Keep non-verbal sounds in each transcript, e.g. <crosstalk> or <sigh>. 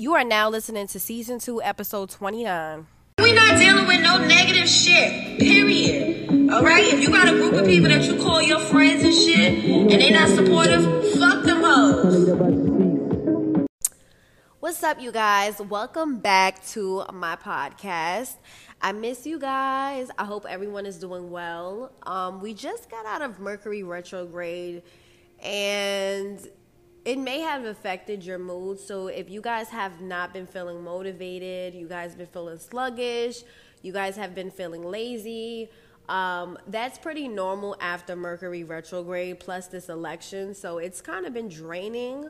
You are now listening to season two, episode 29. We not dealing with no negative shit. Period. All right. If you got a group of people that you call your friends and shit, and they not supportive, fuck them hoes. What's up, you guys? Welcome back to my podcast. I miss you guys. I hope everyone is doing well. Um, we just got out of Mercury retrograde, and it may have affected your mood. So if you guys have not been feeling motivated, you guys have been feeling sluggish, you guys have been feeling lazy, um, that's pretty normal after Mercury retrograde plus this election. So it's kind of been draining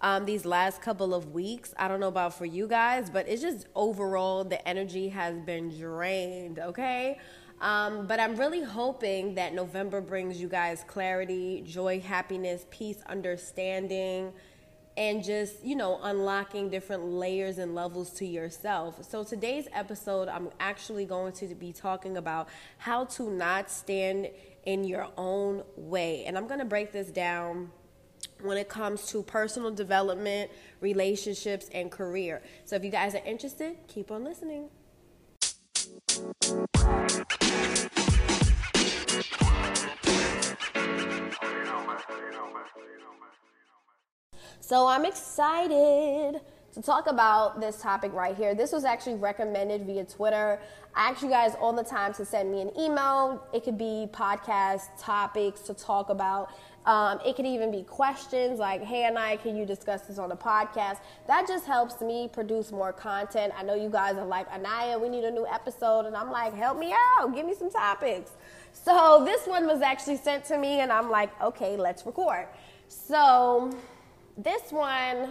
um, these last couple of weeks. I don't know about for you guys, but it's just overall the energy has been drained, okay? Um, but I'm really hoping that November brings you guys clarity, joy, happiness, peace, understanding, and just, you know, unlocking different layers and levels to yourself. So today's episode, I'm actually going to be talking about how to not stand in your own way. And I'm going to break this down when it comes to personal development, relationships, and career. So if you guys are interested, keep on listening. So I'm excited to talk about this topic right here. This was actually recommended via Twitter. I ask you guys all the time to send me an email. It could be podcast topics to talk about. Um, it could even be questions like, hey, Anaya, can you discuss this on the podcast? That just helps me produce more content. I know you guys are like, Anaya, we need a new episode. And I'm like, help me out, give me some topics. So this one was actually sent to me, and I'm like, okay, let's record. So this one,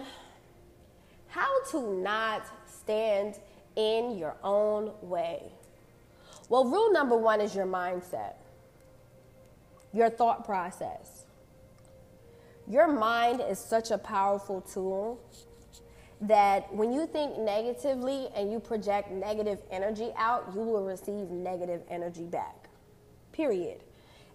how to not stand in your own way. Well, rule number one is your mindset, your thought process. Your mind is such a powerful tool that when you think negatively and you project negative energy out, you will receive negative energy back. Period.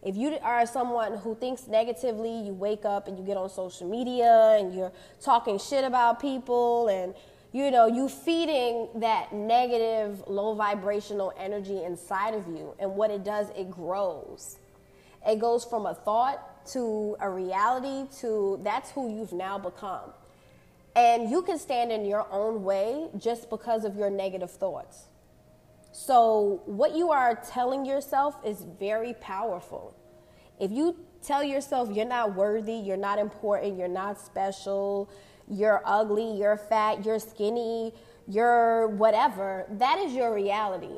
If you are someone who thinks negatively, you wake up and you get on social media and you're talking shit about people and you know, you feeding that negative, low vibrational energy inside of you. And what it does, it grows. It goes from a thought to a reality to that's who you've now become. And you can stand in your own way just because of your negative thoughts. So, what you are telling yourself is very powerful. If you tell yourself you're not worthy, you're not important, you're not special, you're ugly, you're fat, you're skinny, you're whatever, that is your reality.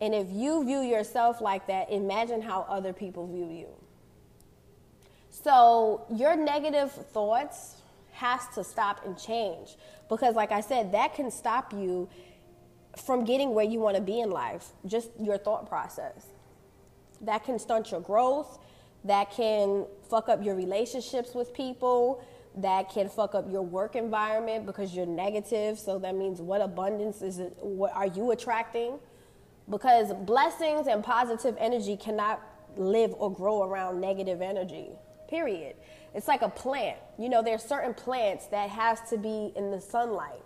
And if you view yourself like that, imagine how other people view you. So, your negative thoughts has to stop and change because like I said, that can stop you from getting where you want to be in life, just your thought process. That can stunt your growth, that can fuck up your relationships with people, that can fuck up your work environment because you're negative. So that means what abundance is it what are you attracting? Because blessings and positive energy cannot live or grow around negative energy. Period. It's like a plant. You know, there's certain plants that has to be in the sunlight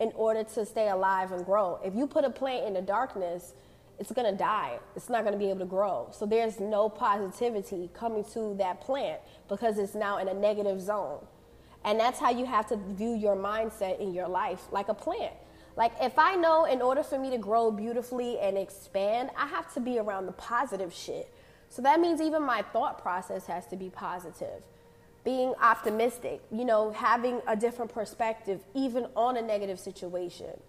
in order to stay alive and grow. If you put a plant in the darkness, it's going to die. It's not going to be able to grow. So there's no positivity coming to that plant because it's now in a negative zone. And that's how you have to view your mindset in your life like a plant. Like if I know in order for me to grow beautifully and expand, I have to be around the positive shit. So that means even my thought process has to be positive being optimistic, you know, having a different perspective, even on a negative situation.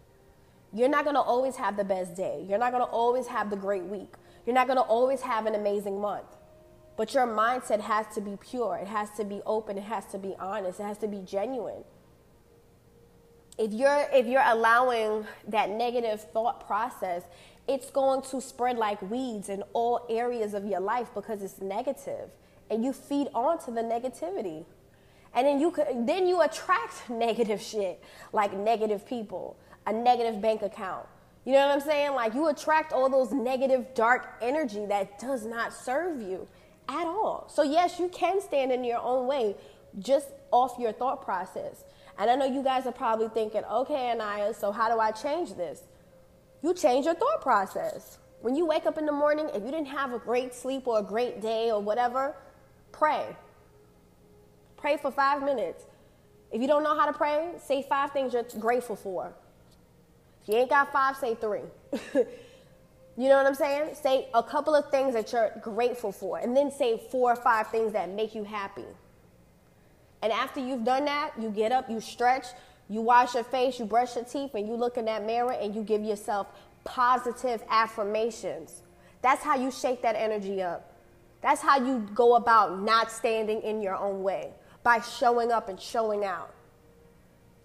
You're not to always have the best day. You're not to always have the great week. You're not to always have an amazing month. But your mindset has to be pure. It has to be open. It has to be honest. It has to be genuine. If you're if you're allowing that negative thought process, it's going to spread like weeds in all areas of your life because it's negative and you feed onto the negativity. And then you could, then you attract <laughs> negative shit, like negative people, a negative bank account. You know what I'm saying? Like you attract all those negative dark energy that does not serve you at all. So yes, you can stand in your own way just off your thought process. And I know you guys are probably thinking, okay, Anaya, so how do I change this? You change your thought process. When you wake up in the morning, if you didn't have a great sleep or a great day or whatever, pray. Pray for five minutes. If you don't know how to pray, say five things you're grateful for. If you ain't got five, say three. <laughs> you know what I'm saying? Say a couple of things that you're grateful for, and then say four or five things that make you happy. And after you've done that, you get up, you stretch, you wash your face, you brush your teeth, and you look in that mirror and you give yourself positive affirmations. That's how you shake that energy up. That's how you go about not standing in your own way by showing up and showing out.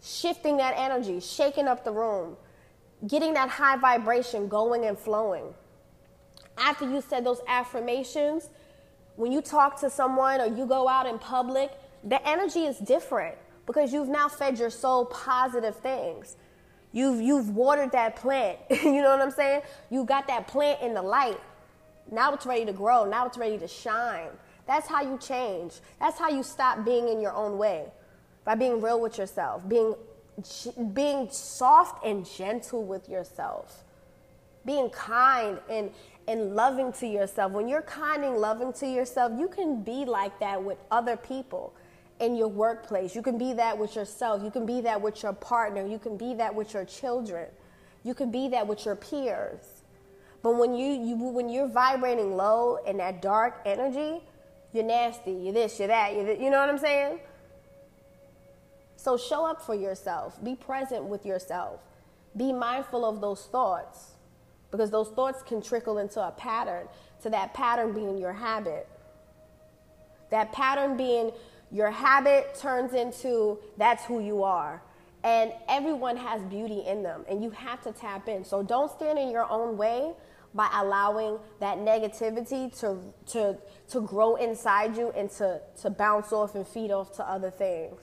Shifting that energy, shaking up the room, getting that high vibration going and flowing. After you said those affirmations, when you talk to someone or you go out in public, the energy is different because you've now fed your soul positive things. You've you've watered that plant. <laughs> you know what I'm saying? You got that plant in the light. Now it's ready to grow. Now it's ready to shine. That's how you change. That's how you stop being in your own way. By being real with yourself, being being soft and gentle with yourself. Being kind and and loving to yourself. When you're kind and loving to yourself, you can be like that with other people in your workplace. You can be that with yourself. You can be that with your partner. You can be that with your children. You can be that with your peers. But when you, you when you're vibrating low in that dark energy, you're nasty. You're this. You're that. You're you know what I'm saying? So show up for yourself. Be present with yourself. Be mindful of those thoughts because those thoughts can trickle into a pattern. To that pattern being your habit. That pattern being your habit turns into that's who you are. And everyone has beauty in them, and you have to tap in. So don't stand in your own way by allowing that negativity to, to, to grow inside you and to, to bounce off and feed off to other things.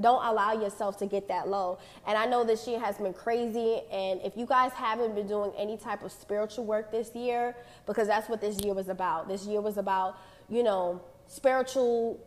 Don't allow yourself to get that low. And I know this year has been crazy. And if you guys haven't been doing any type of spiritual work this year, because that's what this year was about. This year was about, you know, spiritual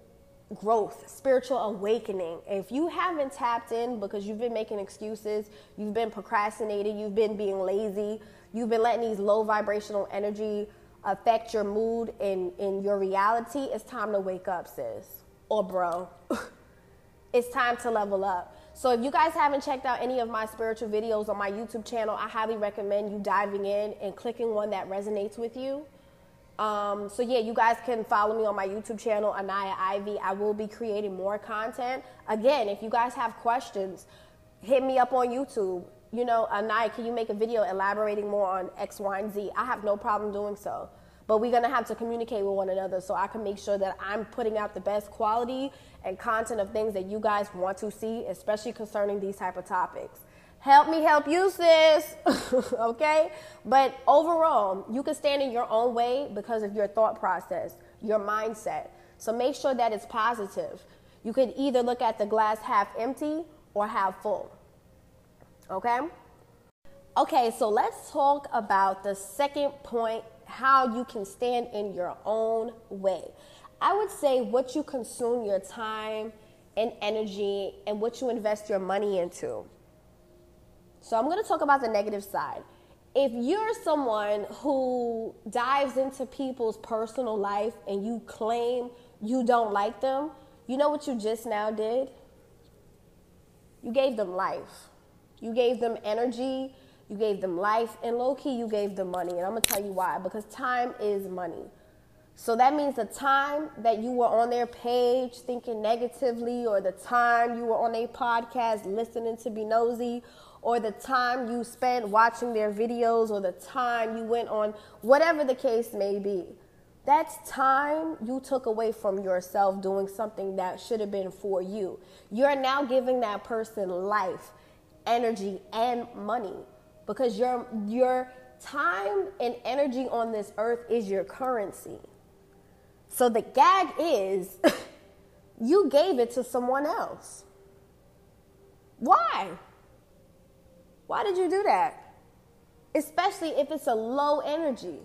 growth, spiritual awakening. If you haven't tapped in because you've been making excuses, you've been procrastinating, you've been being lazy, you've been letting these low vibrational energy affect your mood and in your reality, it's time to wake up, sis. Or bro. <laughs> it's time to level up. So if you guys haven't checked out any of my spiritual videos on my YouTube channel, I highly recommend you diving in and clicking one that resonates with you. Um, so yeah, you guys can follow me on my YouTube channel, Anaya Ivy. I will be creating more content. Again, if you guys have questions, hit me up on YouTube. You know, Anaya, can you make a video elaborating more on X, Y, and Z? I have no problem doing so. But we're gonna have to communicate with one another so I can make sure that I'm putting out the best quality and content of things that you guys want to see, especially concerning these type of topics help me help you, sis. <laughs> okay? But overall, you can stand in your own way because of your thought process, your mindset. So make sure that it's positive. You could either look at the glass half empty or half full. Okay? Okay, so let's talk about the second point how you can stand in your own way. I would say what you consume your time and energy and what you invest your money into. So I'm going to talk about the negative side. If you're someone who dives into people's personal life and you claim you don't like them, you know what you just now did? You gave them life. You gave them energy. You gave them life. And low key, you gave them money. And I'm to tell you why. Because time is money. So that means the time that you were on their page thinking negatively, or the time you were on a podcast listening to be nosy, or the time you spent watching their videos or the time you went on, whatever the case may be. That's time you took away from yourself doing something that should have been for you. You're now giving that person life, energy, and money because your, your time and energy on this earth is your currency. So the gag is <laughs> you gave it to someone else. Why? Why did you do that? Especially if it's a low energy.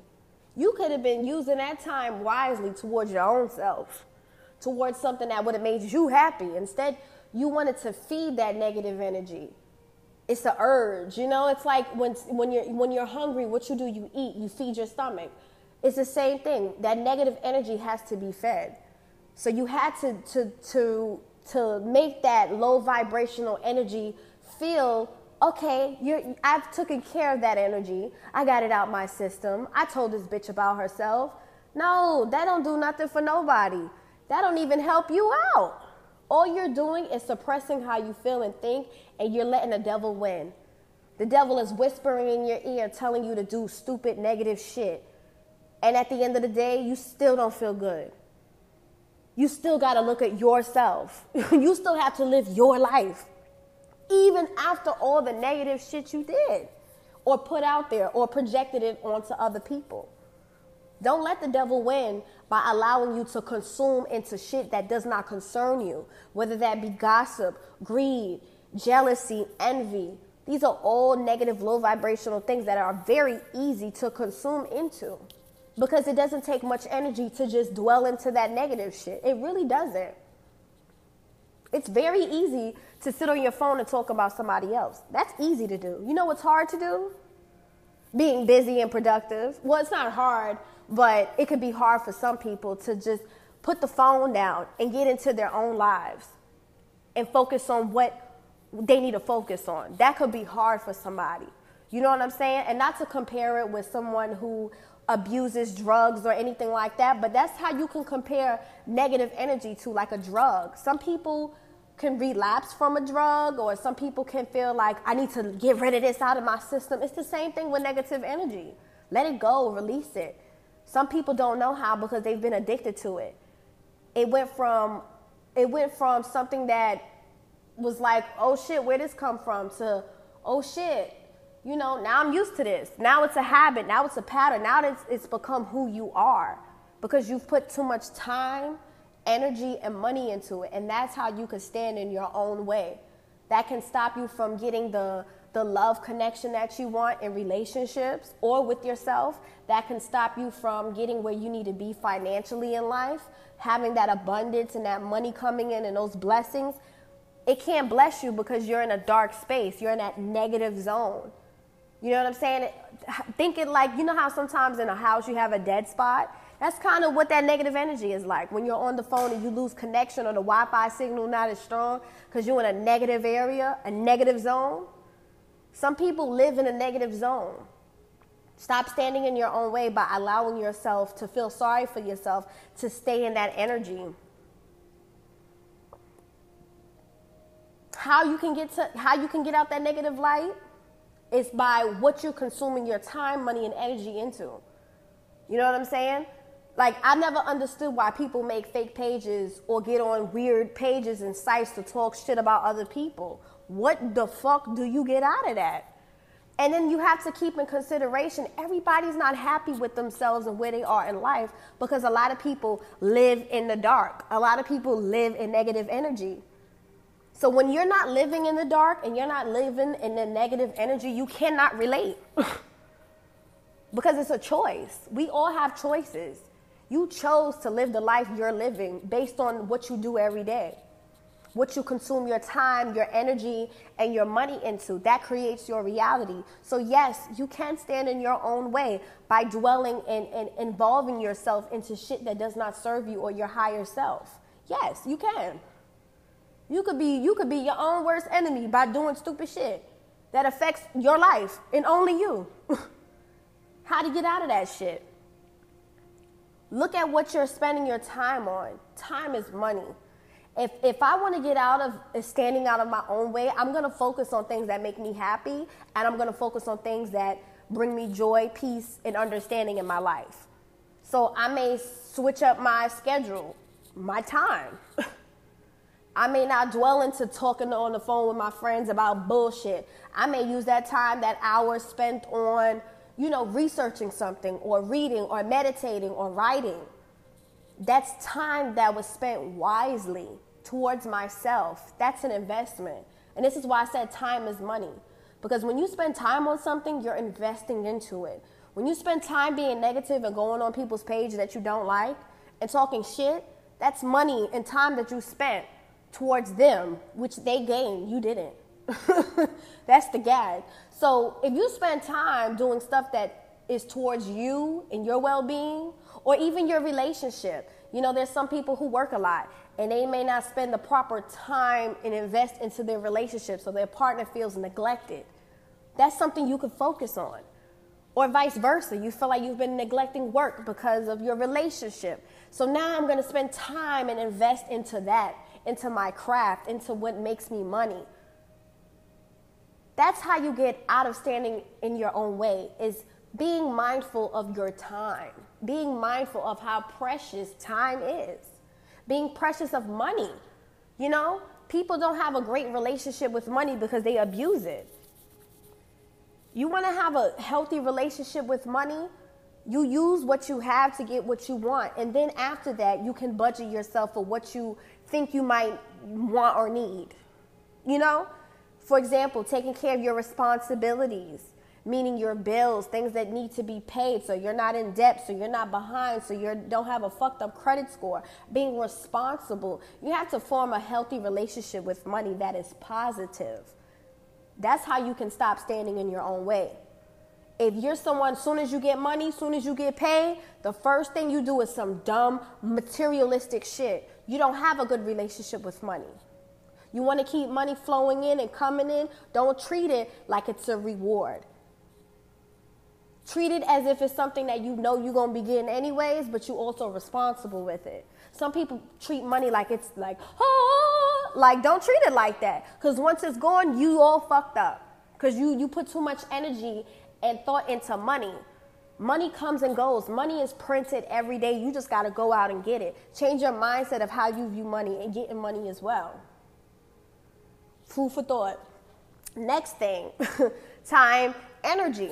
You could have been using that time wisely towards your own self, towards something that would have made you happy. Instead, you wanted to feed that negative energy. It's an urge, you know. It's like when when you're when you're hungry, what you do, you eat, you feed your stomach. It's the same thing. That negative energy has to be fed. So you had to to to to make that low vibrational energy feel okay. You're, I've taken care of that energy. I got it out my system. I told this bitch about herself. No, that don't do nothing for nobody. That don't even help you out. All you're doing is suppressing how you feel and think, and you're letting the devil win. The devil is whispering in your ear, telling you to do stupid, negative shit. And at the end of the day, you still don't feel good. You still got to look at yourself. <laughs> you still have to live your life, even after all the negative shit you did, or put out there, or projected it onto other people. Don't let the devil win by allowing you to consume into shit that does not concern you, whether that be gossip, greed, jealousy, envy. These are all negative, low vibrational things that are very easy to consume into because it doesn't take much energy to just dwell into that negative shit. It really doesn't. It's very easy to sit on your phone and talk about somebody else. That's easy to do. You know what's hard to do? Being busy and productive. Well, it's not hard, but it could be hard for some people to just put the phone down and get into their own lives and focus on what they need to focus on. That could be hard for somebody. You know what I'm saying? And not to compare it with someone who abuses drugs or anything like that, but that's how you can compare negative energy to like a drug. Some people can relapse from a drug, or some people can feel like I need to get rid of this out of my system. It's the same thing with negative energy. Let it go, release it. Some people don't know how because they've been addicted to it. It went from it went from something that was like, oh shit, where this come from to oh shit, you know, now I'm used to this. Now it's a habit. Now it's a pattern. Now it's, it's become who you are because you've put too much time, energy, and money into it. And that's how you can stand in your own way. That can stop you from getting the, the love connection that you want in relationships or with yourself. That can stop you from getting where you need to be financially in life, having that abundance and that money coming in and those blessings. It can't bless you because you're in a dark space, you're in that negative zone. You know what I'm saying? Thinking like, you know how sometimes in a house you have a dead spot? That's kind of what that negative energy is like. When you're on the phone and you lose connection or the Wi Fi signal not as strong because you're in a negative area, a negative zone. Some people live in a negative zone. Stop standing in your own way by allowing yourself to feel sorry for yourself to stay in that energy. How you can get to how you can get out that negative light is by what you're consuming your time, money, and energy into. You know what I'm saying? Like, I never understood why people make fake pages or get on weird pages and sites to talk shit about other people. What the fuck do you get out of that? And then you have to keep in consideration everybody's not happy with themselves and where they are in life because a lot of people live in the dark. A lot of people live in negative energy. So when you're not living in the dark and you're not living in the negative energy, you cannot relate. <sighs> because it's a choice. We all have choices. You chose to live the life you're living based on what you do every day. What you consume your time, your energy, and your money into. That creates your reality. So, yes, you can stand in your own way by dwelling and, and involving yourself into shit that does not serve you or your higher self. Yes, you can. You could be you could be your own worst enemy by doing stupid shit that affects your life and only you. <laughs> How to get out of that shit? Look at what you're spending your time on. Time is money. If, if I want to get out of uh, standing out of my own way, I'm going to focus on things that make me happy and I'm going to focus on things that bring me joy, peace, and understanding in my life. So I may switch up my schedule, my time. <laughs> I may not dwell into talking on the phone with my friends about bullshit. I may use that time, that hour spent on, you know, researching something or reading or meditating or writing. That's time that was spent wisely towards myself. That's an investment. And this is why I said time is money. Because when you spend time on something, you're investing into it. When you spend time being negative and going on people's page that you don't like and talking shit, that's money and time that you spent towards them, which they gained, you didn't. <laughs> That's the gag. So if you spend time doing stuff that is towards you and your well being, or even your relationship, you know, there's some people who work a lot and they may not spend the proper time and invest into their relationship so their partner feels neglected. That's something you could focus on. Or vice versa, you feel like you've been neglecting work because of your relationship. So now I'm to spend time and invest into that, into my craft, into what makes me money. That's how you get out of standing in your own way is being mindful of your time, being mindful of how precious time is, being precious of money. You know, people don't have a great relationship with money because they abuse it. You want to have a healthy relationship with money? You use what you have to get what you want. And then after that, you can budget yourself for what you think you might want or need. You know? For example, taking care of your responsibilities, meaning your bills, things that need to be paid so you're not in debt, so you're not behind, so you don't have a fucked up credit score. Being responsible. You have to form a healthy relationship with money that is positive. That's how you can stop standing in your own way. If you're someone, soon as you get money, soon as you get paid, the first thing you do is some dumb materialistic shit. You don't have a good relationship with money. You want to keep money flowing in and coming in, don't treat it like it's a reward. Treat it as if it's something that you know you're going to be getting anyways, but you're also responsible with it. Some people treat money like it's like, oh, like don't treat it like that. Because once it's gone, you all fucked up. Because you, you put too much energy and thought into money. Money comes and goes. Money is printed every day. You just got to go out and get it. Change your mindset of how you view money and getting money as well. Food for thought. Next thing <laughs> time, energy.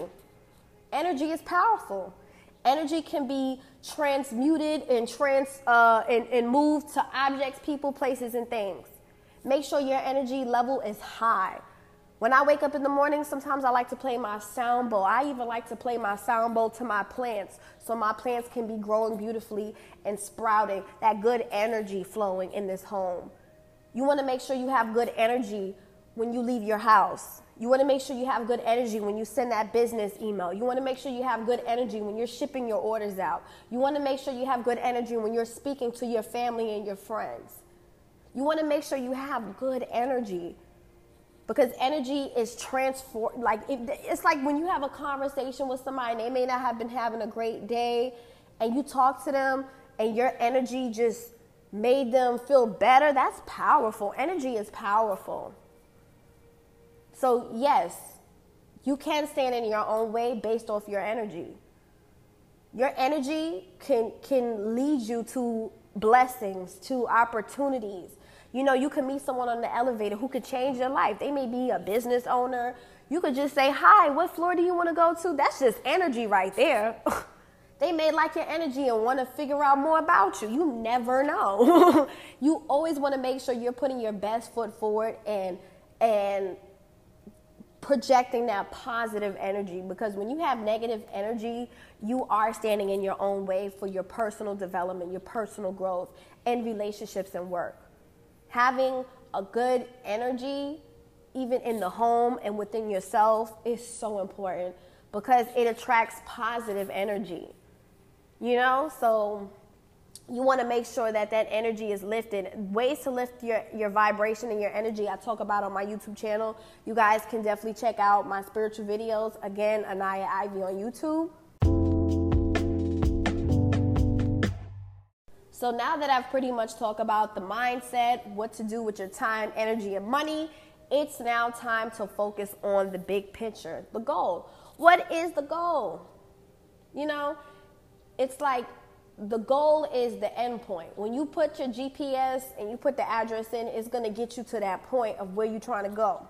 Energy is powerful. Energy can be transmuted and, trans, uh, and, and moved to objects, people, places, and things. Make sure your energy level is high. When I wake up in the morning, sometimes I like to play my sound bowl. I even like to play my sound bowl to my plants so my plants can be growing beautifully and sprouting, that good energy flowing in this home. You want to make sure you have good energy when you leave your house. You want to make sure you have good energy when you send that business email. You want to make sure you have good energy when you're shipping your orders out. You want to make sure you have good energy when you're speaking to your family and your friends. You want to make sure you have good energy because energy is transformed. Like it's like when you have a conversation with somebody they may not have been having a great day, and you talk to them and your energy just made them feel better, that's powerful. Energy is powerful. So, yes, you can stand in your own way based off your energy. Your energy can, can lead you to blessings, to opportunities. You know, you can meet someone on the elevator who could change your life. They may be a business owner. You could just say, Hi, what floor do you want to go to? That's just energy right there. <laughs> They may like your energy and want to figure out more about you. You never know. <laughs> you always want to make sure you're putting your best foot forward and and projecting that positive energy because when you have negative energy, you are standing in your own way for your personal development, your personal growth, and relationships and work. Having a good energy, even in the home and within yourself, is so important because it attracts positive energy. You know, so you want to make sure that that energy is lifted. Ways to lift your, your vibration and your energy, I talk about on my YouTube channel. You guys can definitely check out my spiritual videos. Again, Anaya Ivy on YouTube. So now that I've pretty much talked about the mindset, what to do with your time, energy, and money, it's now time to focus on the big picture, the goal. What is the goal? You know, it's like the goal is the end point. When you put your GPS and you put the address in, it's going to get you to that point of where you're trying to go.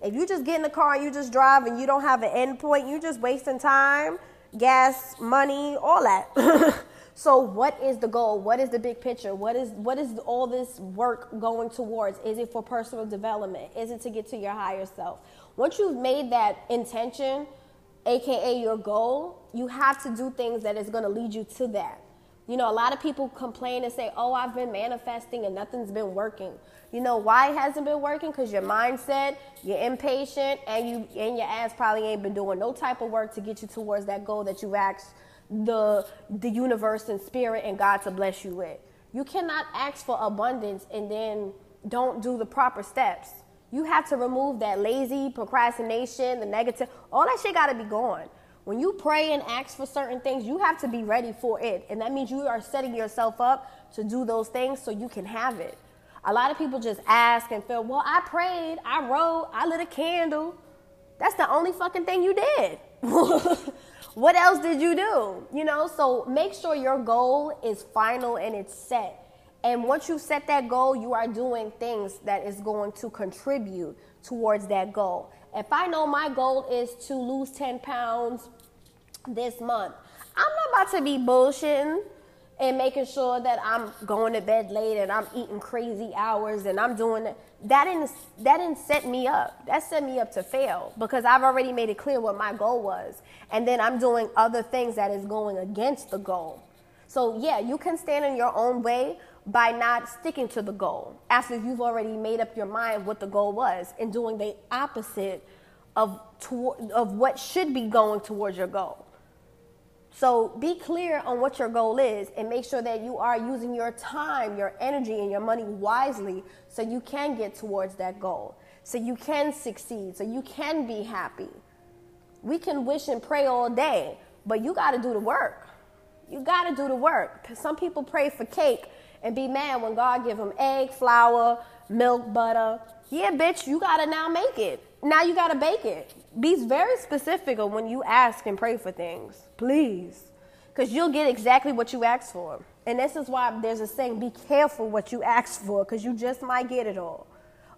If you just get in the car and you just drive and you don't have an end point, you're just wasting time, gas, money, all that. <laughs> so what is the goal? What is the big picture? What is what is all this work going towards? Is it for personal development? Is it to get to your higher self? Once you've made that intention, aka your goal, you have to do things that is going to lead you to that. You know, a lot of people complain and say, oh, I've been manifesting and nothing's been working. You know why it hasn't been working? Because your mindset, you're impatient, and you and your ass probably ain't been doing no type of work to get you towards that goal that you've asked the the universe and spirit and God to bless you with. You cannot ask for abundance and then don't do the proper steps. You have to remove that lazy procrastination, the negative, all that shit gotta be gone. When you pray and ask for certain things, you have to be ready for it. And that means you are setting yourself up to do those things so you can have it. A lot of people just ask and feel, well, I prayed, I wrote, I lit a candle. That's the only fucking thing you did. <laughs> what else did you do? You know, so make sure your goal is final and it's set. And once you set that goal, you are doing things that is going to contribute towards that goal. If I know my goal is to lose 10 pounds this month, I'm not about to be bullshitting and making sure that I'm going to bed late and I'm eating crazy hours and I'm doing it. That didn't that didn't set me up. That set me up to fail because I've already made it clear what my goal was. And then I'm doing other things that is going against the goal. So yeah, you can stand in your own way by not sticking to the goal after you've already made up your mind what the goal was and doing the opposite of to, of what should be going towards your goal. So be clear on what your goal is and make sure that you are using your time, your energy, and your money wisely so you can get towards that goal, so you can succeed, so you can be happy. We can wish and pray all day, but you got to do the work. You got to do the work. Because Some people pray for cake and be mad when God give them egg, flour, milk, butter. Yeah, bitch, you got to now make it. Now you got to bake it be very specific of when you ask and pray for things, please, because you'll get exactly what you ask for. And this is why there's a saying: be careful what you ask for, because you just might get it all.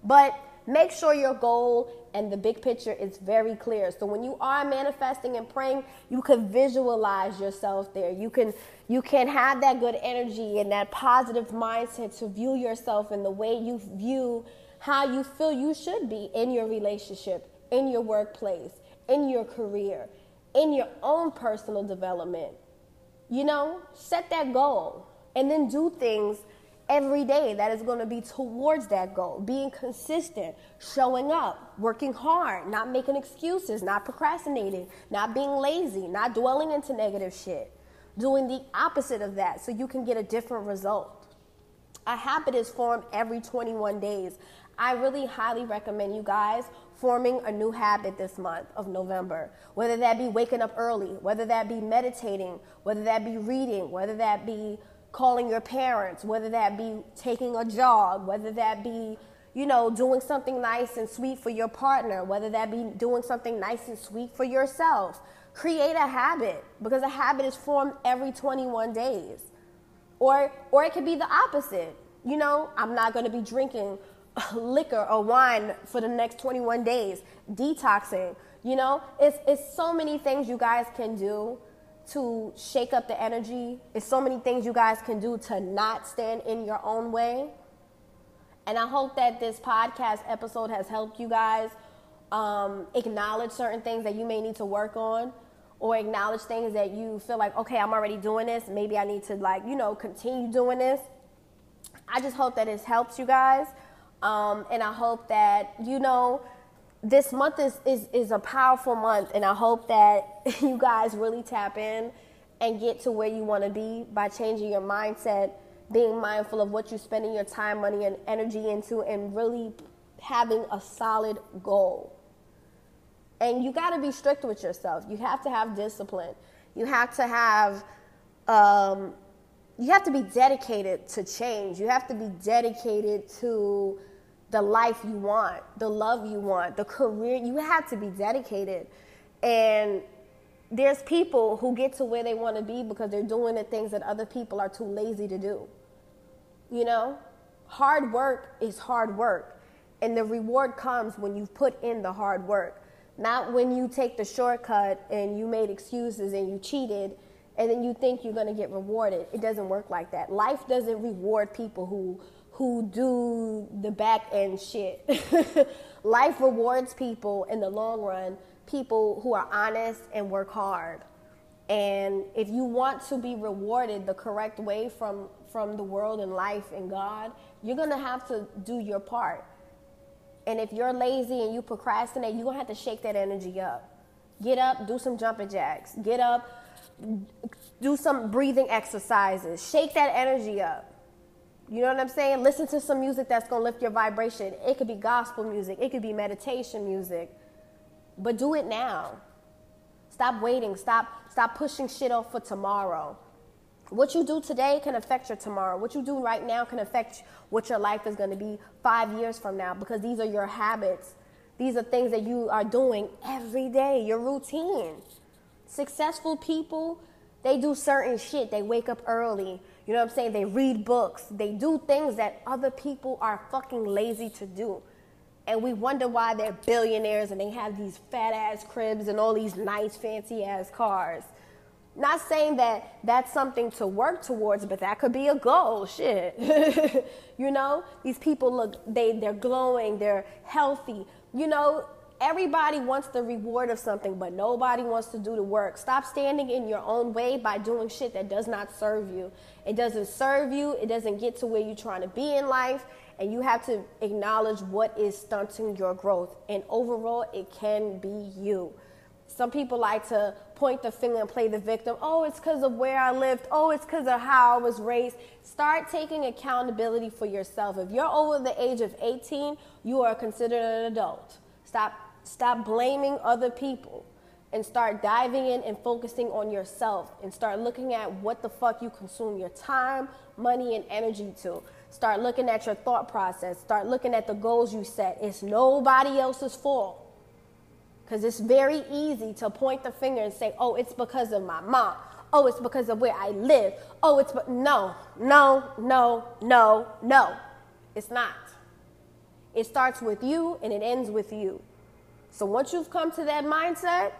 But make sure your goal and the big picture is very clear. So when you are manifesting and praying, you can visualize yourself there. You can you can have that good energy and that positive mindset to view yourself in the way you view how you feel you should be in your relationship in your workplace, in your career, in your own personal development. You know, set that goal and then do things every day that is going to be towards that goal. Being consistent, showing up, working hard, not making excuses, not procrastinating, not being lazy, not dwelling into negative shit. Doing the opposite of that so you can get a different result. A habit is formed every 21 days. I really highly recommend you guys forming a new habit this month of November, whether that be waking up early, whether that be meditating, whether that be reading, whether that be calling your parents, whether that be taking a jog, whether that be, you know, doing something nice and sweet for your partner, whether that be doing something nice and sweet for yourself. Create a habit because a habit is formed every 21 days. Or or it could be the opposite. You know, I'm not going to be drinking liquor or wine for the next 21 days, detoxing. You know, it's, it's so many things you guys can do to shake up the energy. It's so many things you guys can do to not stand in your own way. And I hope that this podcast episode has helped you guys um, acknowledge certain things that you may need to work on or acknowledge things that you feel like, okay, I'm already doing this. Maybe I need to, like, you know, continue doing this. I just hope that it helps you guys. Um, and I hope that, you know, this month is, is, is a powerful month. And I hope that <laughs> you guys really tap in and get to where you want to be by changing your mindset, being mindful of what you're spending your time, money, and energy into, and really having a solid goal. And you got to be strict with yourself. You have to have discipline. You have to have um, you have to be dedicated to change. You have to be dedicated to the life you want, the love you want, the career. You have to be dedicated. And there's people who get to where they want to be because they're doing the things that other people are too lazy to do. You know, hard work is hard work. And the reward comes when you put in the hard work, not when you take the shortcut and you made excuses and you cheated and then you think you're going to get rewarded. It doesn't work like that. Life doesn't reward people who who do the back end shit. <laughs> Life rewards people in the long run, people who are honest and work hard. And if you want to be rewarded the correct way from from the world and life and God, you're going to have to do your part. And if you're lazy and you procrastinate, you're going to have to shake that energy up. Get up, do some jumping jacks. Get up, do some breathing exercises. Shake that energy up. You know what I'm saying? Listen to some music that's going to lift your vibration. It could be gospel music, it could be meditation music. But do it now. Stop waiting. Stop stop pushing shit off for tomorrow. What you do today can affect your tomorrow. What you do right now can affect what your life is going to be 5 years from now because these are your habits. These are things that you are doing every day, your routine. Successful people, they do certain shit. They wake up early. You know what I'm saying? They read books. They do things that other people are fucking lazy to do. And we wonder why they're billionaires and they have these fat ass cribs and all these nice fancy ass cars. Not saying that that's something to work towards, but that could be a goal. Shit. <laughs> you know, these people look they they're glowing, they're healthy. You know, Everybody wants the reward of something, but nobody wants to do the work. Stop standing in your own way by doing shit that does not serve you. It doesn't serve you, it doesn't get to where you're trying to be in life, and you have to acknowledge what is stunting your growth. And overall, it can be you. Some people like to point the finger and play the victim. Oh, it's because of where I lived. Oh, it's because of how I was raised. Start taking accountability for yourself. If you're over the age of 18, you are considered an adult. Stop Stop blaming other people and start diving in and focusing on yourself and start looking at what the fuck you consume your time, money, and energy to. Start looking at your thought process. Start looking at the goals you set. It's nobody else's fault. Because it's very easy to point the finger and say, oh, it's because of my mom. Oh, it's because of where I live. Oh, it's, but no, no, no, no, no. It's not. It starts with you and it ends with you. So once you've come to that mindset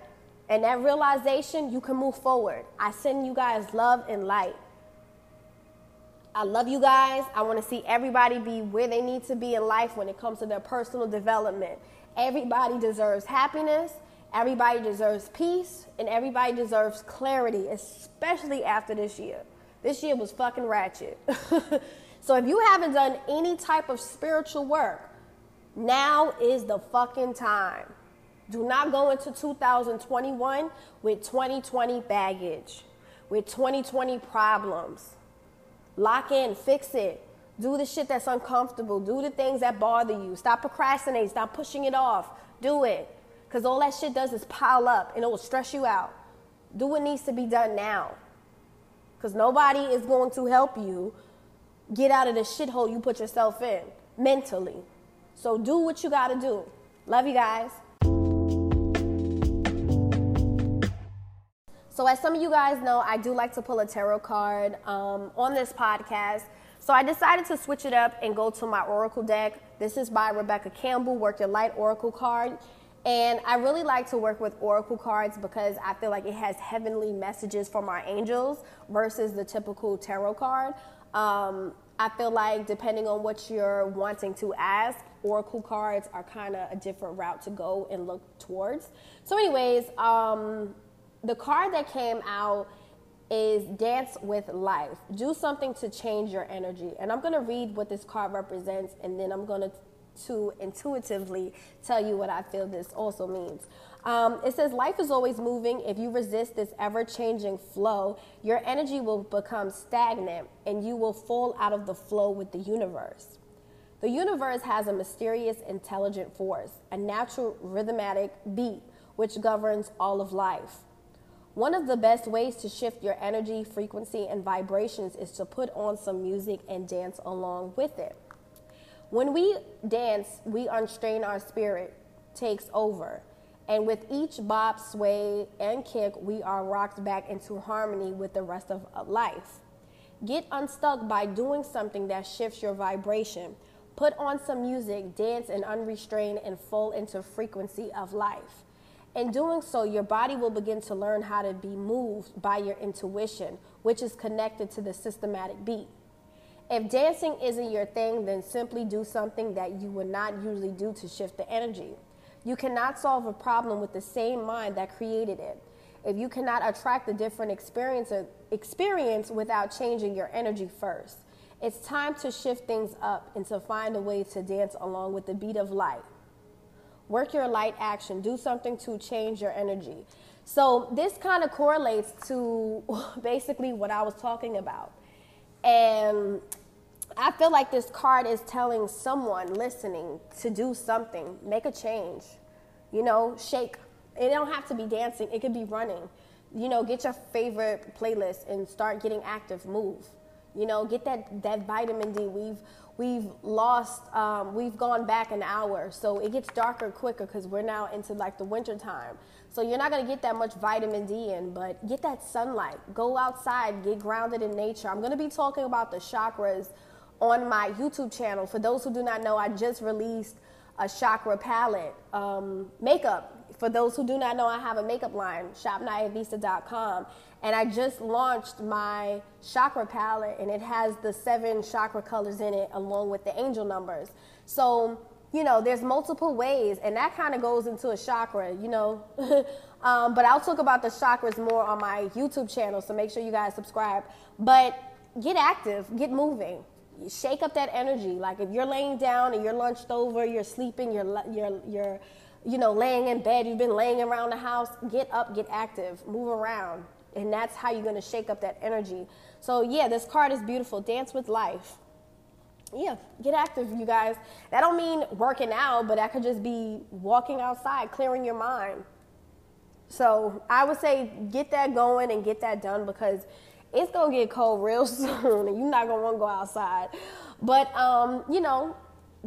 and that realization, you can move forward. I send you guys love and light. I love you guys. I want to see everybody be where they need to be in life when it comes to their personal development. Everybody deserves happiness, everybody deserves peace, and everybody deserves clarity, especially after this year. This year was fucking ratchet. <laughs> so if you haven't done any type of spiritual work, now is the fucking time. Do not go into 2021 with 2020 baggage, with 2020 problems. Lock in, fix it. Do the shit that's uncomfortable. Do the things that bother you. Stop procrastinating. Stop pushing it off. Do it. Because all that shit does is pile up and it will stress you out. Do what needs to be done now. Because nobody is going to help you get out of the shithole you put yourself in mentally. So do what you got to do. Love you guys. So, as some of you guys know, I do like to pull a tarot card um, on this podcast. So, I decided to switch it up and go to my Oracle deck. This is by Rebecca Campbell, Work Your Light Oracle card. And I really like to work with Oracle cards because I feel like it has heavenly messages from our angels versus the typical tarot card. Um, I feel like depending on what you're wanting to ask, Oracle cards are kind of a different route to go and look towards. So, anyways, um, the card that came out is dance with life. Do something to change your energy. And I'm going to read what this card represents and then I'm going to to intuitively tell you what I feel this also means. Um, it says, Life is always moving. If you resist this ever changing flow, your energy will become stagnant and you will fall out of the flow with the universe. The universe has a mysterious, intelligent force, a natural rhythmic beat which governs all of life. One of the best ways to shift your energy, frequency, and vibrations is to put on some music and dance along with it. When we dance, we unstrain our spirit, takes over. And with each bop, sway, and kick, we are rocked back into harmony with the rest of life. Get unstuck by doing something that shifts your vibration. Put on some music, dance, and unrestrain and fall into frequency of life. In doing so, your body will begin to learn how to be moved by your intuition, which is connected to the systematic beat. If dancing isn't your thing, then simply do something that you would not usually do to shift the energy. You cannot solve a problem with the same mind that created it. if you cannot attract a different experience, experience without changing your energy first. It's time to shift things up and to find a way to dance along with the beat of light. Work your light action. Do something to change your energy. So, this kind of correlates to <laughs> basically what I was talking about. And I feel like this card is telling someone listening to do something, make a change, you know, shake. It don't have to be dancing, it could be running. You know, get your favorite playlist and start getting active, move. You know, get that, that vitamin D. We've we've lost um, we've gone back an hour. So it gets darker quicker because we're now into like the winter time. So you're not going to get that much vitamin d in but get that sunlight. Go outside get grounded in nature. I'm going to be talking about the chakras on my youtube channel. For those who do not know i just released a chakra palette um, makeup for those who do not know i have a makeup line shopnayavista.com and I just launched my chakra palette, and it has the seven chakra colors in it along with the angel numbers. So, you know, there's multiple ways, and that kind of goes into a chakra, you know. <laughs> um, but I'll talk about the chakras more on my YouTube channel, so make sure you guys subscribe. But get active, get moving, shake up that energy. Like if you're laying down and you're lunched over, you're sleeping, you're you're you're you know laying in bed, you've been laying around the house. Get up, get active, move around and that's how you're going to shake up that energy. So, yeah, this card is beautiful. Dance with life. Yeah, get active, you guys. That don't mean working out, but that could just be walking outside, clearing your mind. So, I would say get that going and get that done because it's going to get cold real <laughs> soon and you're not going to want to go outside. But, um, you know,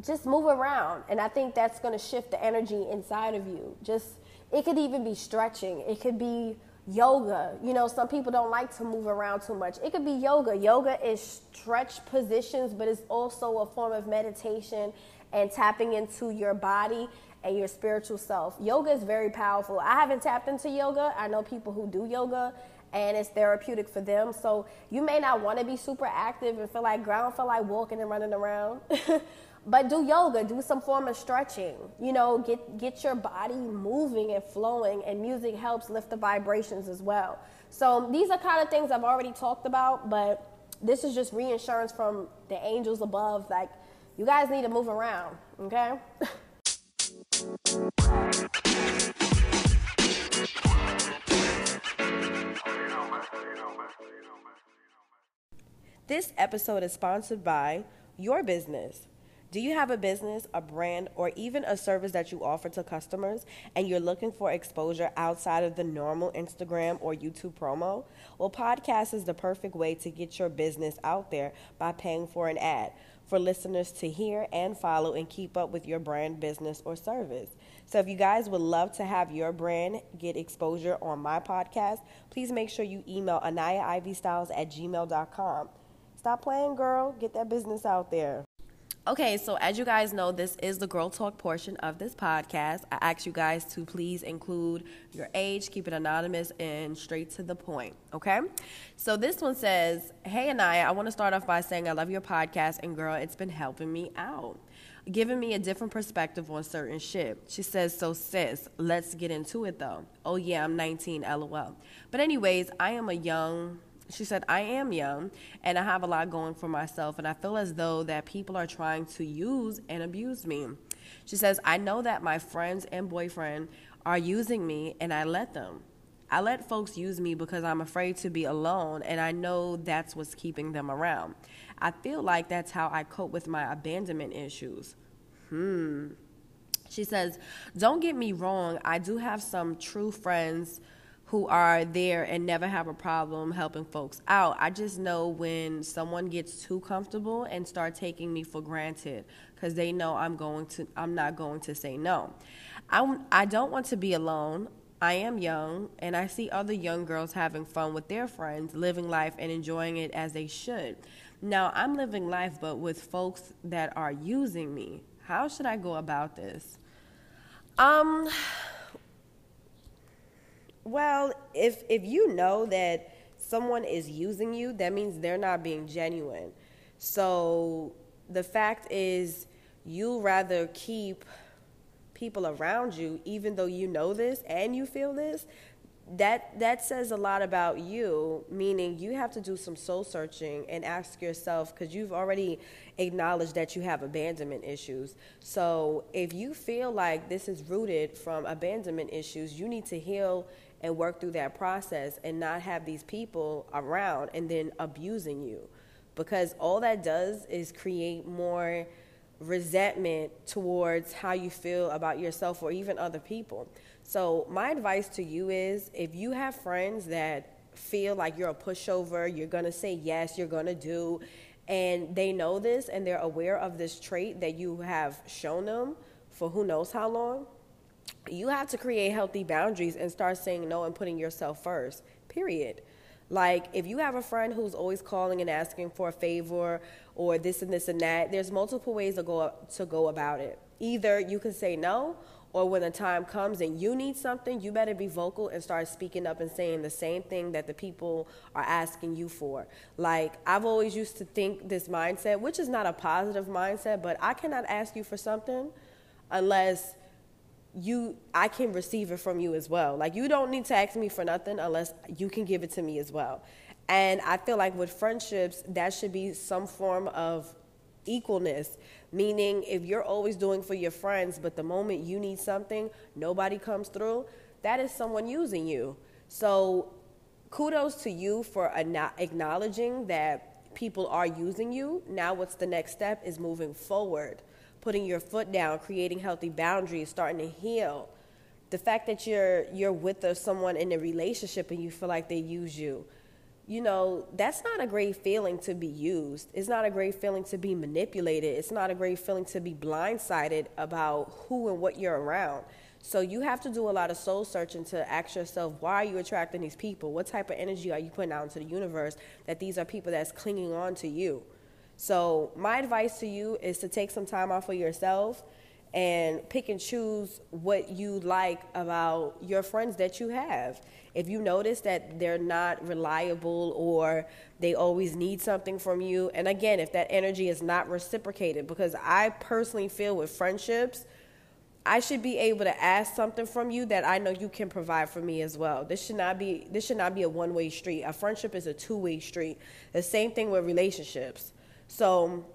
just move around. And I think that's going to shift the energy inside of you. Just, it could even be stretching. It could be yoga. You know, some people don't like to move around too much. It could be yoga. Yoga is stretch positions, but it's also a form of meditation and tapping into your body and your spiritual self. Yoga is very powerful. I haven't tapped into yoga. I know people who do yoga and it's therapeutic for them. So you may not want to be super active and feel like ground, feel like walking and running around. <laughs> But do yoga, do some form of stretching. You know, get get your body moving and flowing, and music helps lift the vibrations as well. So these are kind of things I've already talked about, but this is just reinsurance from the angels above. Like, you guys need to move around, okay? This episode is sponsored by Your Business. Do you have a business, a brand, or even a service that you offer to customers and you're looking for exposure outside of the normal Instagram or YouTube promo? Well, podcast is the perfect way to get your business out there by paying for an ad for listeners to hear and follow and keep up with your brand, business, or service. So, if you guys would love to have your brand get exposure on my podcast, please make sure you email anayaivystyles at gmail.com. Stop playing, girl. Get that business out there. Okay, so as you guys know, this is the girl talk portion of this podcast. I ask you guys to please include your age, keep it anonymous, and straight to the point, okay? So this one says, Hey, Anaya, I want to start off by saying I love your podcast, and girl, it's been helping me out, giving me a different perspective on certain shit. She says, So, sis, let's get into it though. Oh, yeah, I'm 19, lol. But, anyways, I am a young she said, I am young and I have a lot going for myself, and I feel as though that people are trying to use and abuse me. She says, I know that my friends and boyfriend are using me, and I let them. I let folks use me because I'm afraid to be alone, and I know that's what's keeping them around. I feel like that's how I cope with my abandonment issues. Hmm. She says, Don't get me wrong, I do have some true friends who are there and never have a problem helping folks out. I just know when someone gets too comfortable and start taking me for granted because they know I'm going to I'm not going to say no. I I don't want to be alone. I am young and I see other young girls having fun with their friends, living life and enjoying it as they should. Now, I'm living life but with folks that are using me. How should I go about this? Um well, if if you know that someone is using you, that means they're not being genuine. So the fact is you rather keep people around you even though you know this and you feel this, that that says a lot about you meaning you have to do some soul searching and ask yourself because you've already acknowledged that you have abandonment issues so if you feel like this is rooted from abandonment issues you need to heal and work through that process and not have these people around and then abusing you because all that does is create more resentment towards how you feel about yourself or even other people. So, my advice to you is if you have friends that feel like you're a pushover, you're to say yes, you're to do, and they know this and they're aware of this trait that you have shown them for who knows how long, you have to create healthy boundaries and start saying no and putting yourself first, period. Like, if you have a friend who's always calling and asking for a favor or this and this and that, there's multiple ways to go, to go about it. Either you can say no, or when the time comes and you need something, you better be vocal and start speaking up and saying the same thing that the people are asking you for. Like, I've always used to think this mindset, which is not a positive mindset, but I cannot ask you for something unless you I can receive it from you as well. Like you don't need to ask me for nothing unless you can give it to me as well. And I feel like with friendships, that should be some form of equalness. Meaning, if you're always doing for your friends, but the moment you need something, nobody comes through, that is someone using you. So, kudos to you for acknowledging that people are using you. Now, what's the next step is moving forward putting your foot down, creating healthy boundaries, starting to heal. The fact that you're you're with someone in a relationship and you feel like they use you, you know, that's not a great feeling to be used. It's not a great feeling to be manipulated. It's not a great feeling to be blindsided about who and what you're around. So you have to do a lot of soul searching to ask yourself, why are you attracting these people? What type of energy are you putting out into the universe that these are people that's clinging on to you? So, my advice to you is to take some time off for yourself and pick and choose what you like about your friends that you have. If you notice that they're not reliable or they always need something from you, and again, if that energy is not reciprocated, because I personally feel with friendships, I should be able to ask something from you that I know you can provide for me as well. This should not be this should not be a one-way street. A friendship is a two-way street. The same thing with relationships. So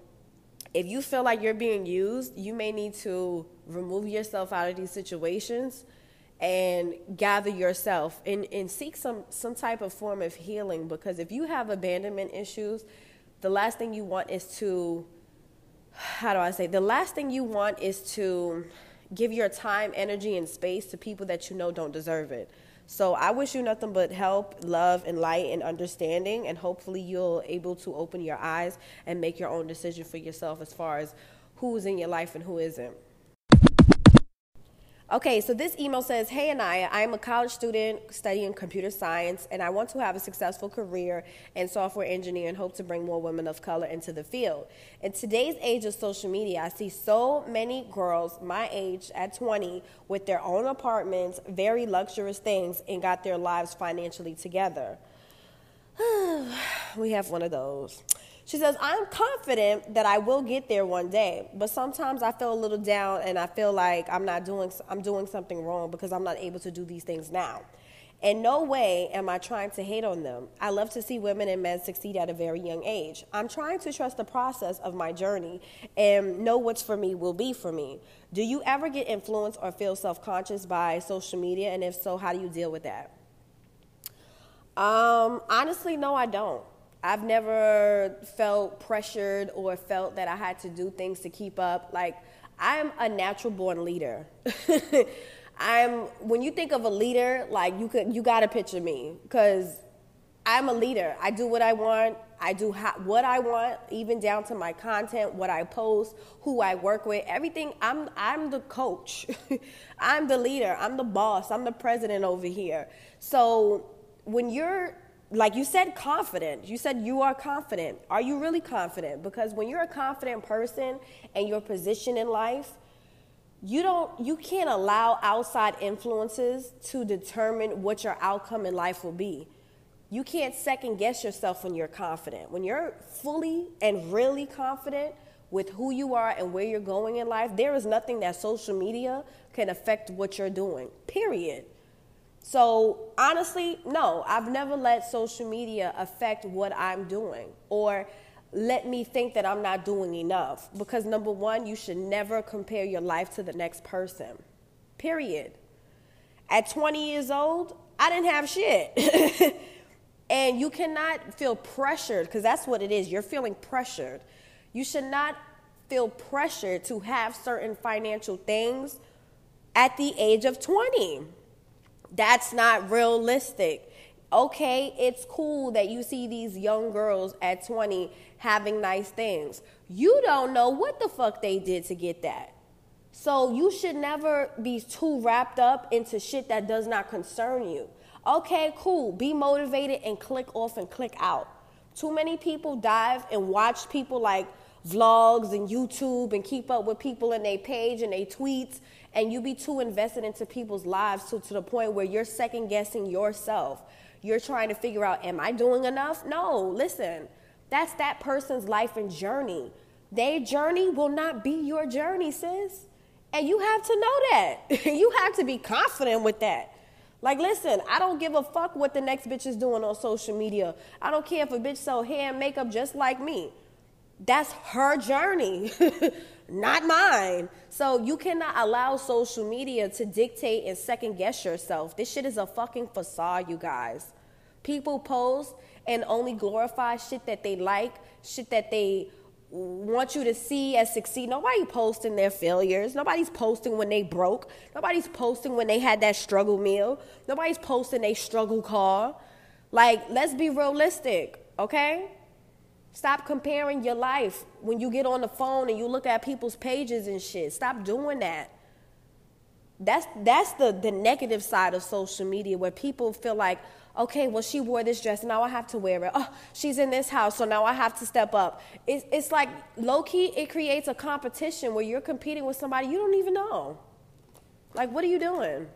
if you feel like you're being used, you may need to remove yourself out of these situations and gather yourself and, and seek some, some type of form of healing because if you have abandonment issues, the last thing you want is to, how do I say, the last thing you want is to give your time, energy, and space to people that you know don't deserve it. So I wish you nothing but help, love, and light and understanding, and hopefully you'll able to open your eyes and make your own decision for yourself as far as who's in your life and who isn't. Okay, so this email says, Hey Anaya, I am a college student studying computer science and I want to have a successful career in software engineering and hope to bring more women of color into the field. In today's age of social media, I see so many girls my age at 20 with their own apartments, very luxurious things, and got their lives financially together. <sighs> we have one of those. She says, I'm confident that I will get there one day, but sometimes I feel a little down and I feel like I'm not doing I'm doing something wrong because I'm not able to do these things now. In no way am I trying to hate on them. I love to see women and men succeed at a very young age. I'm trying to trust the process of my journey and know what's for me will be for me. Do you ever get influenced or feel self conscious by social media? And if so, how do you deal with that? Um, honestly, no, I don't. I've never felt pressured or felt that I had to do things to keep up. Like, I'm a natural born leader. <laughs> I'm when you think of a leader, like you could you got to picture me cuz I'm a leader. I do what I want. I do what I want, even down to my content, what I post, who I work with, everything. I'm I'm the coach. <laughs> I'm the leader. I'm the boss. I'm the president over here. So when you're like you said, confident. You said you are confident. Are you really confident? Because when you're a confident person and your position in life, you don't you can't allow outside influences to determine what your outcome in life will be. You can't second guess yourself when you're confident. When you're fully and really confident with who you are and where you're going in life, there is nothing that social media can affect what you're doing. Period. So, honestly, no, I've never let social media affect what I'm doing or let me think that I'm not doing enough. Because, number one, you should never compare your life to the next person, period. At 20 years old, I didn't have shit. <laughs> and you cannot feel pressured, because that's what it is. You're feeling pressured. You should not feel pressured to have certain financial things at the age of 20 that's not realistic. Okay, it's cool that you see these young girls at 20 having nice things. You don't know what the fuck they did to get that. So you should never be too wrapped up into shit that does not concern you. Okay, cool. Be motivated and click off and click out. Too many people dive and watch people like vlogs and YouTube and keep up with people in their page and their tweets and you be too invested into people's lives to, to the point where you're second guessing yourself. You're trying to figure out, am I doing enough? No, listen, that's that person's life and journey. Their journey will not be your journey, sis. And you have to know that. <laughs> you have to be confident with that. Like, listen, I don't give a fuck what the next bitch is doing on social media. I don't care if a bitch sell hair and makeup just like me. That's her journey. <laughs> not mine. So you cannot allow social media to dictate and second guess yourself. This shit is a fucking facade, you guys. People post and only glorify shit that they like, shit that they want you to see as succeed. Nobody posting their failures. Nobody's posting when they broke. Nobody's posting when they had that struggle meal. Nobody's posting a struggle car. Like, let's be realistic, okay? Stop comparing your life when you get on the phone and you look at people's pages and shit. Stop doing that. That's that's the the negative side of social media where people feel like, okay, well she wore this dress, now I have to wear it. Oh, she's in this house, so now I have to step up. It's it's like low key, it creates a competition where you're competing with somebody you don't even know. Like, what are you doing?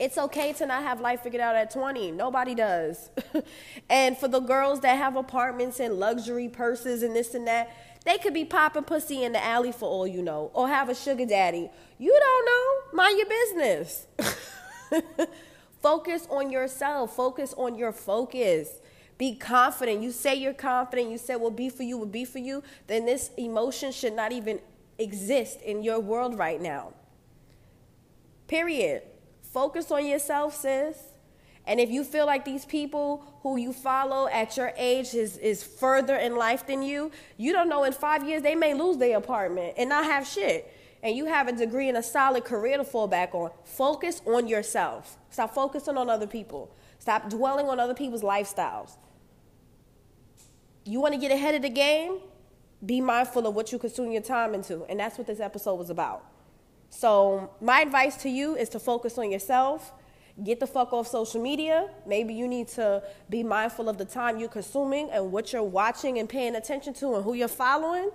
It's okay to not have life figured out at 20. Nobody does. <laughs> and for the girls that have apartments and luxury purses and this and that, they could be popping pussy in the alley for all you know, or have a sugar daddy. You don't know. Mind your business. <laughs> focus on yourself. Focus on your focus. Be confident. You say you're confident. You say will be for you, will be for you. Then this emotion should not even exist in your world right now. Period. Focus on yourself, sis. And if you feel like these people who you follow at your age is, is further in life than you, you don't know in five years they may lose their apartment and not have shit. And you have a degree and a solid career to fall back on. Focus on yourself. Stop focusing on other people. Stop dwelling on other people's lifestyles. You want to get ahead of the game? Be mindful of what you consume your time into. And that's what this episode was about. So, my advice to you is to focus on yourself. Get the fuck off social media. Maybe you need to be mindful of the time you're consuming and what you're watching and paying attention to and who you're following.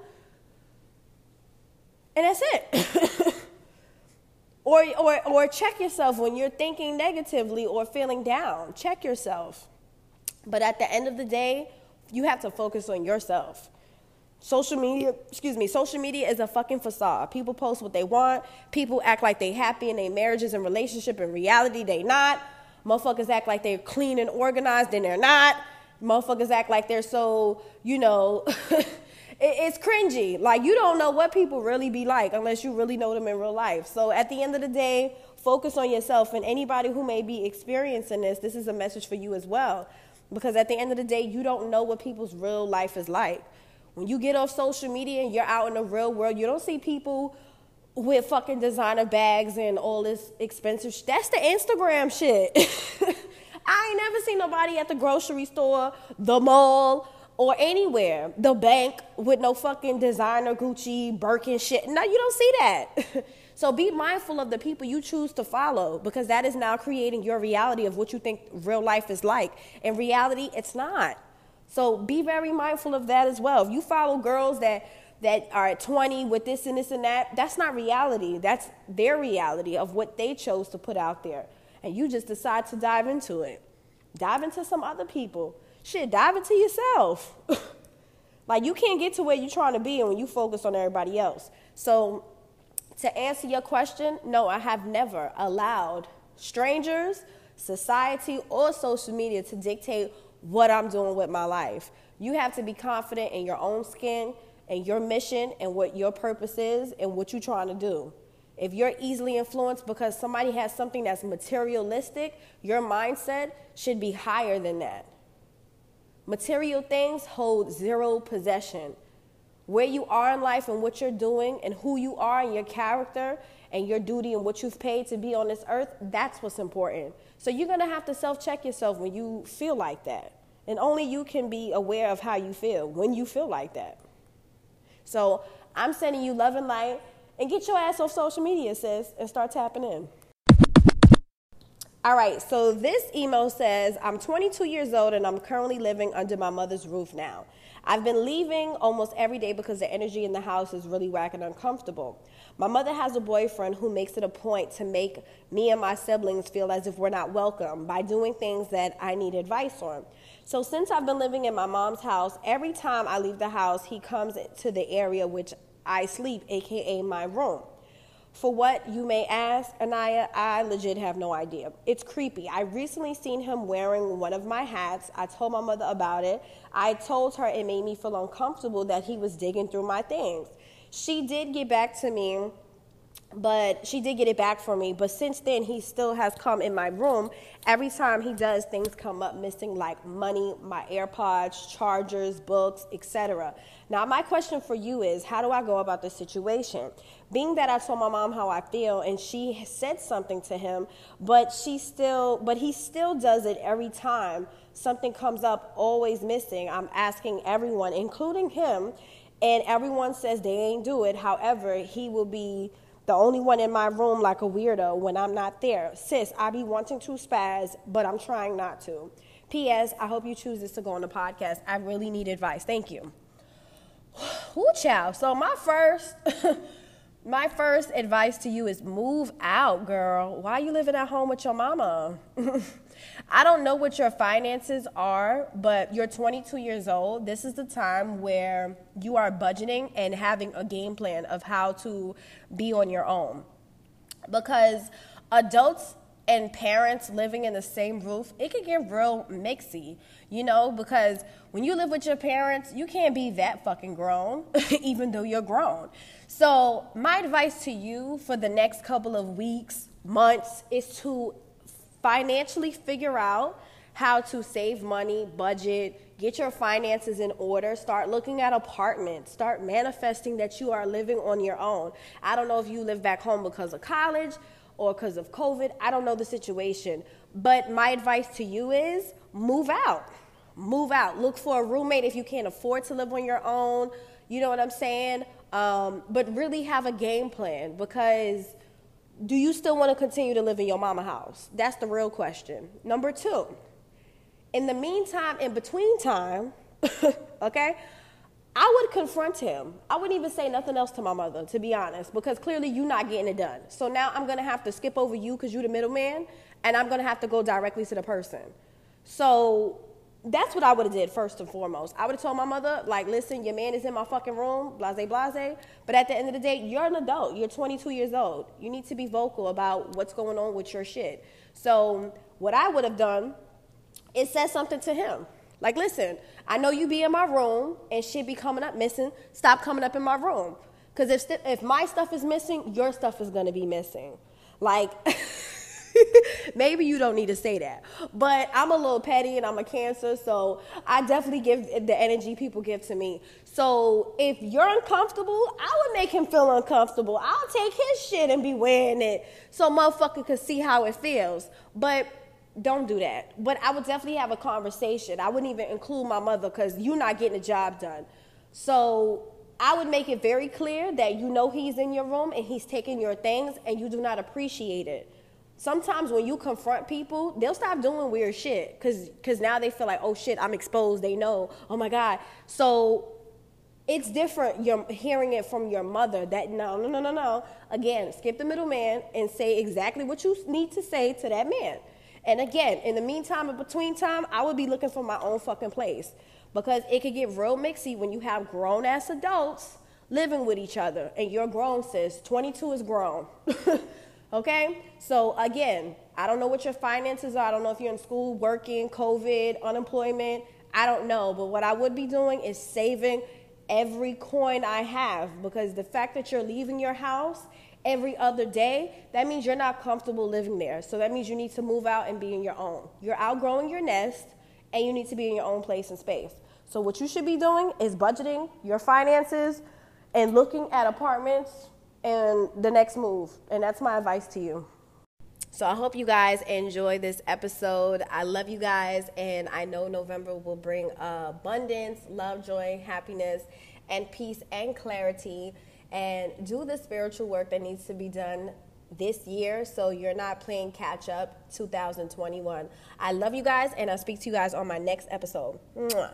And that's it. <laughs> or, or, or check yourself when you're thinking negatively or feeling down. Check yourself. But at the end of the day, you have to focus on yourself. Social media, excuse me, social media is a fucking facade. People post what they want. People act like they happy in their marriages and relationship. In reality, they not. Motherfuckers act like they're clean and organized, and they're not. Motherfuckers act like they're so, you know, <laughs> it's cringy. Like you don't know what people really be like unless you really know them in real life. So at the end of the day, focus on yourself. And anybody who may be experiencing this, this is a message for you as well. Because at the end of the day, you don't know what people's real life is like. When you get off social media and you're out in the real world, you don't see people with fucking designer bags and all this expensive sh- That's the Instagram shit. <laughs> I ain't never seen nobody at the grocery store, the mall, or anywhere, the bank with no fucking designer Gucci, Birkin shit. No, you don't see that. <laughs> so be mindful of the people you choose to follow because that is now creating your reality of what you think real life is like. In reality, it's not. So be very mindful of that as well. If you follow girls that that are at 20 with this and this and that, that's not reality. That's their reality of what they chose to put out there. And you just decide to dive into it. Dive into some other people. Shit, dive into yourself. <laughs> like you can't get to where you're trying to be when you focus on everybody else. So to answer your question, no, I have never allowed strangers society, or social media to dictate what I'm doing with my life. You have to be confident in your own skin and your mission and what your purpose is and what you're trying to do. If you're easily influenced because somebody has something that's materialistic, your mindset should be higher than that. Material things hold zero possession. Where you are in life and what you're doing and who you are and your character and your duty and what you've paid to be on this earth, that's what's important. So you're gonna have to self check yourself when you feel like that. And only you can be aware of how you feel when you feel like that. So I'm sending you love and light and get your ass off social media, sis, and start tapping in. All right, so this email says I'm 22 years old and I'm currently living under my mother's roof now. I've been leaving almost every day because the energy in the house is really whack and uncomfortable. My mother has a boyfriend who makes it a point to make me and my siblings feel as if we're not welcome by doing things that I need advice on. So, since I've been living in my mom's house, every time I leave the house, he comes to the area which I sleep, aka my room. For what you may ask, Anaya, I legit have no idea. It's creepy. I recently seen him wearing one of my hats. I told my mother about it. I told her it made me feel uncomfortable that he was digging through my things. She did get back to me but she did get it back for me. But since then, he still has come in my room. Every time he does, things come up missing, like money, my AirPods, chargers, books, etc. Now, my question for you is, how do I go about this situation? Being that I told my mom how I feel, and she said something to him, but she still, but he still does it every time something comes up, always missing. I'm asking everyone, including him, and everyone says they ain't do it. However, he will be the only one in my room like a weirdo when I'm not there. Sis, I be wanting to spaz, but I'm trying not to. P.S. I hope you choose this to go on the podcast. I really need advice. Thank you. <sighs> Ooh, child. So my first, <laughs> my first advice to you is move out, girl. Why are you living at home with your mama? <laughs> I don't know what your finances are, but you're 22 years old. This is the time where you are budgeting and having a game plan of how to be on your own. Because adults and parents living in the same roof, it can get real mixy, you know, because when you live with your parents, you can't be that fucking grown, <laughs> even though you're grown. So, my advice to you for the next couple of weeks, months, is to financially figure out how to save money, budget, get your finances in order, start looking at apartments, start manifesting that you are living on your own. I don't know if you live back home because of college or because of COVID, I don't know the situation. But my advice to you is move out. Move out. Look for a roommate if you can't afford to live on your own. You know what I'm saying? Um, but really have a game plan because do you still want to continue to live in your mama house? That's the real question. Number two, in the meantime, in between time, <laughs> okay, I would confront him. I wouldn't even say nothing else to my mother, to be honest, because clearly you're not getting it done. So now I'm gonna have to skip over you because you're the middleman, and I'm gonna have to go directly to the person. So that's what I would have did first and foremost. I would have told my mother, like, listen, your man is in my fucking room, blase, blase. But at the end of the day, you're an adult. You're 22 years old. You need to be vocal about what's going on with your shit. So what I would have done is said something to him. Like, listen, I know you be in my room and shit be coming up missing. Stop coming up in my room. Because if, st- if my stuff is missing, your stuff is going to be missing. Like... <laughs> <laughs> Maybe you don't need to say that. But I'm a little petty and I'm a cancer, so I definitely give the energy people give to me. So if you're uncomfortable, I would make him feel uncomfortable. I'll take his shit and be wearing it so motherfucker could see how it feels. But don't do that. But I would definitely have a conversation. I wouldn't even include my mother because you're not getting the job done. So I would make it very clear that you know he's in your room and he's taking your things and you do not appreciate it sometimes when you confront people, they'll stop doing weird shit because because now they feel like, oh shit, I'm exposed. They know. Oh my god. So it's different. You're hearing it from your mother. That no, no, no, no, no. Again, skip the middleman and say exactly what you need to say to that man. And again, in the meantime, in between time, I would be looking for my own fucking place because it could get real mixy when you have grown ass adults living with each other and you're grown, sis. 22 is grown. <laughs> Okay? So again, I don't know what your finances are. I don't know if you're in school, working, COVID, unemployment. I don't know. But what I would be doing is saving every coin I have because the fact that you're leaving your house every other day, that means you're not comfortable living there. So that means you need to move out and be in your own. You're outgrowing your nest and you need to be in your own place and space. So what you should be doing is budgeting your finances and looking at apartments and the next move. And that's my advice to you. So I hope you guys enjoy this episode. I love you guys, and I know November will bring abundance, love, joy, happiness, and peace and clarity. And do the spiritual work that needs to be done this year so you're not playing catch up 2021. I love you guys, and I'll speak to you guys on my next episode. Mwah.